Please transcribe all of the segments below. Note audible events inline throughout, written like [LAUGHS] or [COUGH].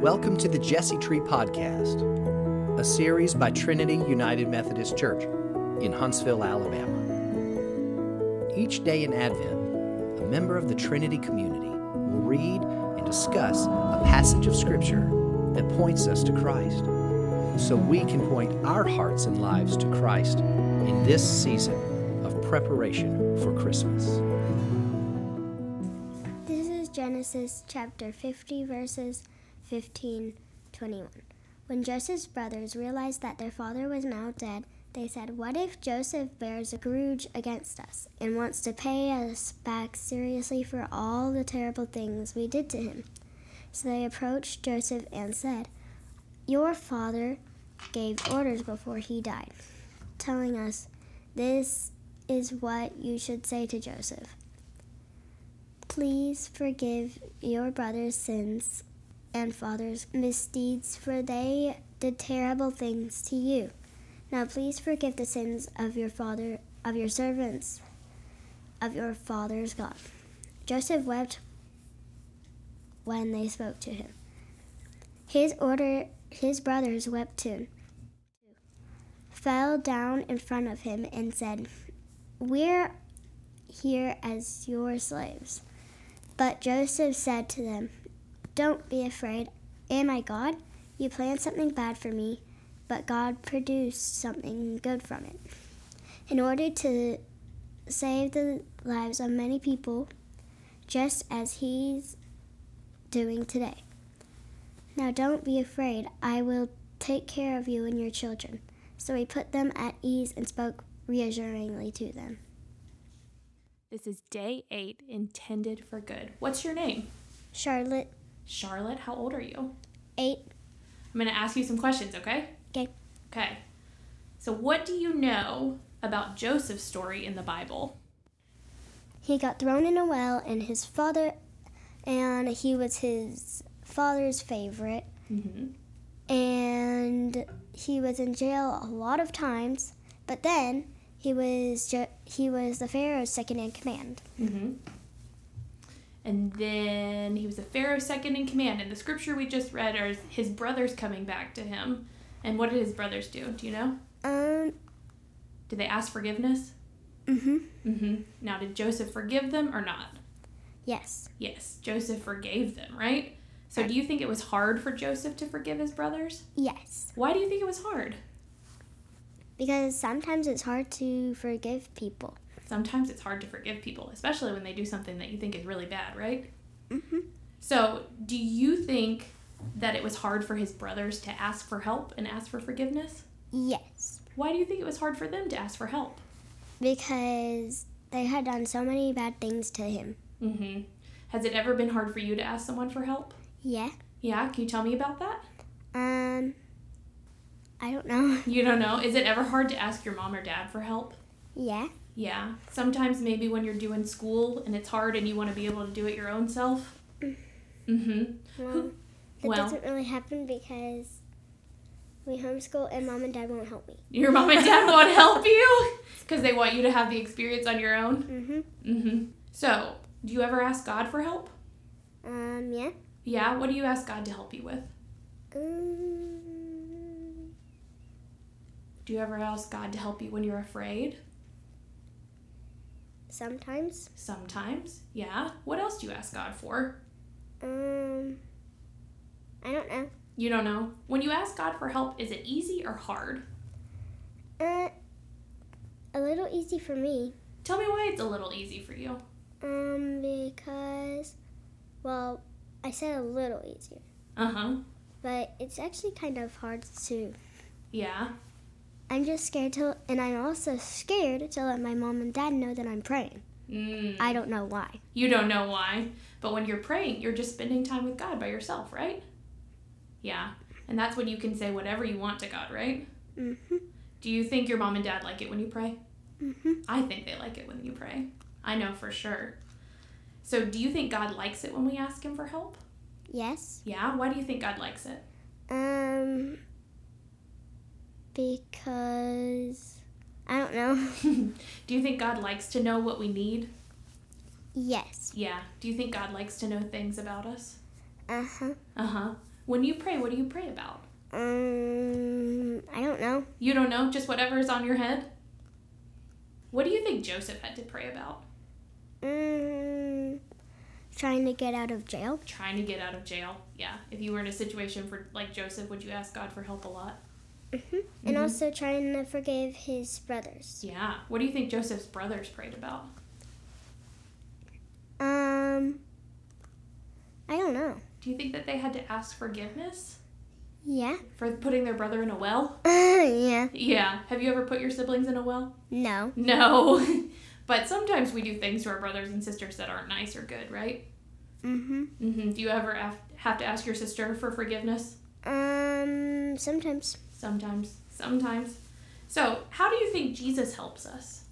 Welcome to the Jesse Tree Podcast, a series by Trinity United Methodist Church in Huntsville, Alabama. Each day in Advent, a member of the Trinity community will read and discuss a passage of Scripture that points us to Christ, so we can point our hearts and lives to Christ in this season of preparation for Christmas. This is Genesis chapter 50, verses 15 21. When Joseph's brothers realized that their father was now dead, they said, What if Joseph bears a grudge against us and wants to pay us back seriously for all the terrible things we did to him? So they approached Joseph and said, Your father gave orders before he died, telling us, This is what you should say to Joseph. Please forgive your brother's sins and father's misdeeds, for they did terrible things to you. Now please forgive the sins of your father, of your servants, of your father's God. Joseph wept when they spoke to him. His order, his brothers wept too, fell down in front of him and said, We're here as your slaves. But Joseph said to them, Don't be afraid. Oh Am I God? You planned something bad for me, but God produced something good from it. In order to save the lives of many people, just as He's doing today. Now don't be afraid. I will take care of you and your children. So he put them at ease and spoke reassuringly to them. This is day eight, intended for good. What's your name? Charlotte, Charlotte. How old are you? eight. I'm going to ask you some questions, okay? Okay. Okay. So, what do you know about Joseph's story in the Bible? He got thrown in a well, and his father, and he was his father's favorite, Mm-hmm. and he was in jail a lot of times. But then he was he was the Pharaoh's second in command. Mm-hmm. And then he was a Pharaoh's second in command. And the scripture we just read are his brothers coming back to him. And what did his brothers do? Do you know? Um. Did they ask forgiveness? Mm Mhm. Mm-hmm. Now, did Joseph forgive them or not? Yes. Yes, Joseph forgave them, right? So, do you think it was hard for Joseph to forgive his brothers? Yes. Why do you think it was hard? Because sometimes it's hard to forgive people. Sometimes it's hard to forgive people, especially when they do something that you think is really bad, right? Mhm. So, do you think that it was hard for his brothers to ask for help and ask for forgiveness? Yes. Why do you think it was hard for them to ask for help? Because they had done so many bad things to him. Mm-hmm. Has it ever been hard for you to ask someone for help? Yeah. Yeah, can you tell me about that? Um. I don't know. You don't know. Is it ever hard to ask your mom or dad for help? yeah. Yeah. Sometimes maybe when you're doing school and it's hard and you want to be able to do it your own self. Mm-hmm. Well, that Well- doesn't really happen because we homeschool and mom and dad won't help me. Your mom and dad won't help you [LAUGHS] because they want you to have the experience on your own. Mhm. Mm-hmm. So, do you ever ask God for help? Um. Yeah. Yeah. What do you ask God to help you with? Um. Do you ever ask God to help you when you're afraid? Sometimes. Sometimes. Yeah. What else do you ask God for? Um. I don't know. You don't know. When you ask God for help, is it easy or hard? Uh. A little easy for me. Tell me why it's a little easy for you. Um. Because. Well, I said a little easier, Uh huh. but it's actually kind of hard to. Yeah. I'm just scared to, and I'm also scared to let my mom and dad know that I'm praying. Mm. I don't know why. You don't know why. But when you're praying, you're just spending time with God by yourself, right? Yeah. And that's when you can say whatever you want to God, right? Mhm. Do you think your mom and dad like it when you pray? Mhm. I think they like it when you pray. I know for sure. So, do you think God likes it when we ask Him for help? Yes. Yeah. Why do you think God likes it? Um. Because I don't know. [LAUGHS] do you think God likes to know what we need? yes. Yeah. Do you think God likes to know things about us? Uh huh. Uh huh. When you pray, what do you pray about? Um, I don't know. You don't know, just whatever's on your head? What do you think Joseph had to pray about? Mm, trying to get out of jail. Trying to get out of jail. Yeah. If you were in a situation for like Joseph, would you ask God for help a lot? Hmm And also trying to forgive his brothers. Yeah. What do you think Joseph's brothers prayed about? Um, I don't know. Do you think that they had to ask forgiveness Yeah. for putting their brother in a well? [LAUGHS] yeah. Yeah. Have you ever put your siblings in a well? No. No. [LAUGHS] but sometimes we do things to our brothers and sisters that aren't nice or good, right? Mm-hmm. hmm Do you ever have, have to ask your sister for forgiveness? Um, sometimes. Sometimes. Sometimes. So, how do you think Jesus helps us?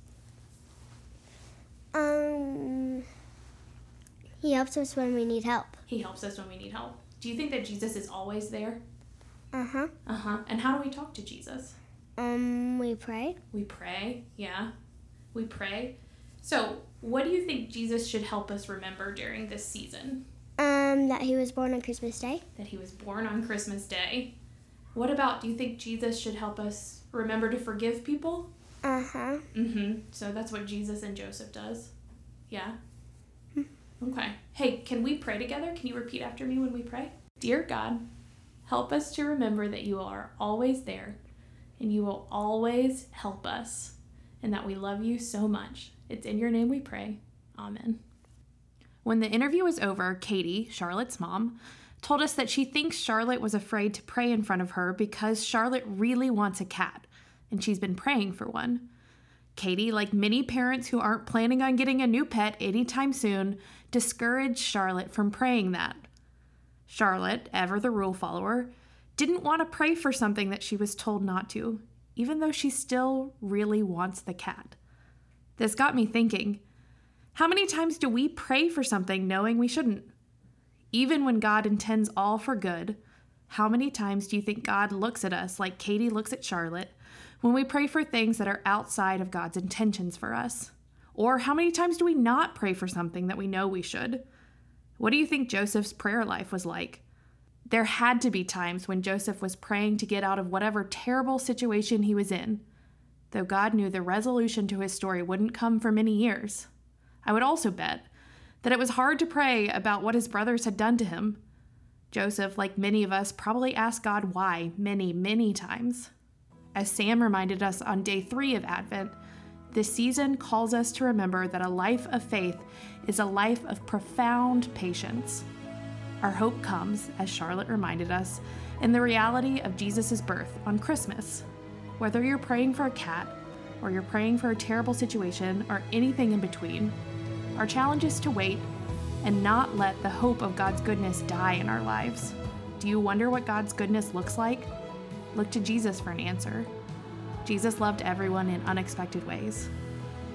Um, he helps us when we need help. He helps us when we need help. Do you think that Jesus is always there? Uh-huh. Uh huh. And how do we talk to Jesus? Um, we pray. We pray. Yeah. We pray. So, what do you think Jesus should help us remember during this season? Um, that he was born on Christmas Day. That he was born on Christmas Day. What about, do you think Jesus should help us remember to forgive people? Uh-huh. Mm hmm. So, that's what Jesus and Joseph does. Yeah. Okay. Hey, can we pray together? Can you repeat after me when we pray? Dear God, help us to remember that you are always there and you will always help us and that we love you so much. It's in your name we pray. Amen. When the interview was over, Katie, Charlotte's mom, told us that she thinks Charlotte was afraid to pray in front of her because Charlotte really wants a cat and she's been praying for one. Katie, like many parents who aren't planning on getting a new pet anytime soon, discouraged Charlotte from praying that. Charlotte, ever the rule follower, didn't want to pray for something that she was told not to, even though she still really wants the cat. This got me thinking how many times do we pray for something knowing we shouldn't? Even when God intends all for good, how many times do you think God looks at us like Katie looks at Charlotte when we pray for things that are outside of God's intentions for us? Or how many times do we not pray for something that we know we should? What do you think Joseph's prayer life was like? There had to be times when Joseph was praying to get out of whatever terrible situation he was in, though God knew the resolution to his story wouldn't come for many years. I would also bet that it was hard to pray about what his brothers had done to him. Joseph, like many of us, probably asked God why many, many times. As Sam reminded us on day three of Advent, this season calls us to remember that a life of faith is a life of profound patience. Our hope comes, as Charlotte reminded us, in the reality of Jesus' birth on Christmas. Whether you're praying for a cat, or you're praying for a terrible situation, or anything in between, our challenge is to wait and not let the hope of God's goodness die in our lives. Do you wonder what God's goodness looks like? Look to Jesus for an answer. Jesus loved everyone in unexpected ways.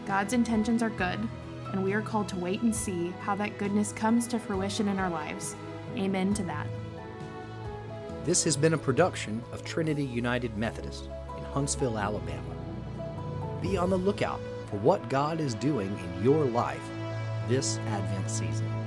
God's intentions are good, and we are called to wait and see how that goodness comes to fruition in our lives. Amen to that. This has been a production of Trinity United Methodist in Huntsville, Alabama. Be on the lookout for what God is doing in your life this Advent season.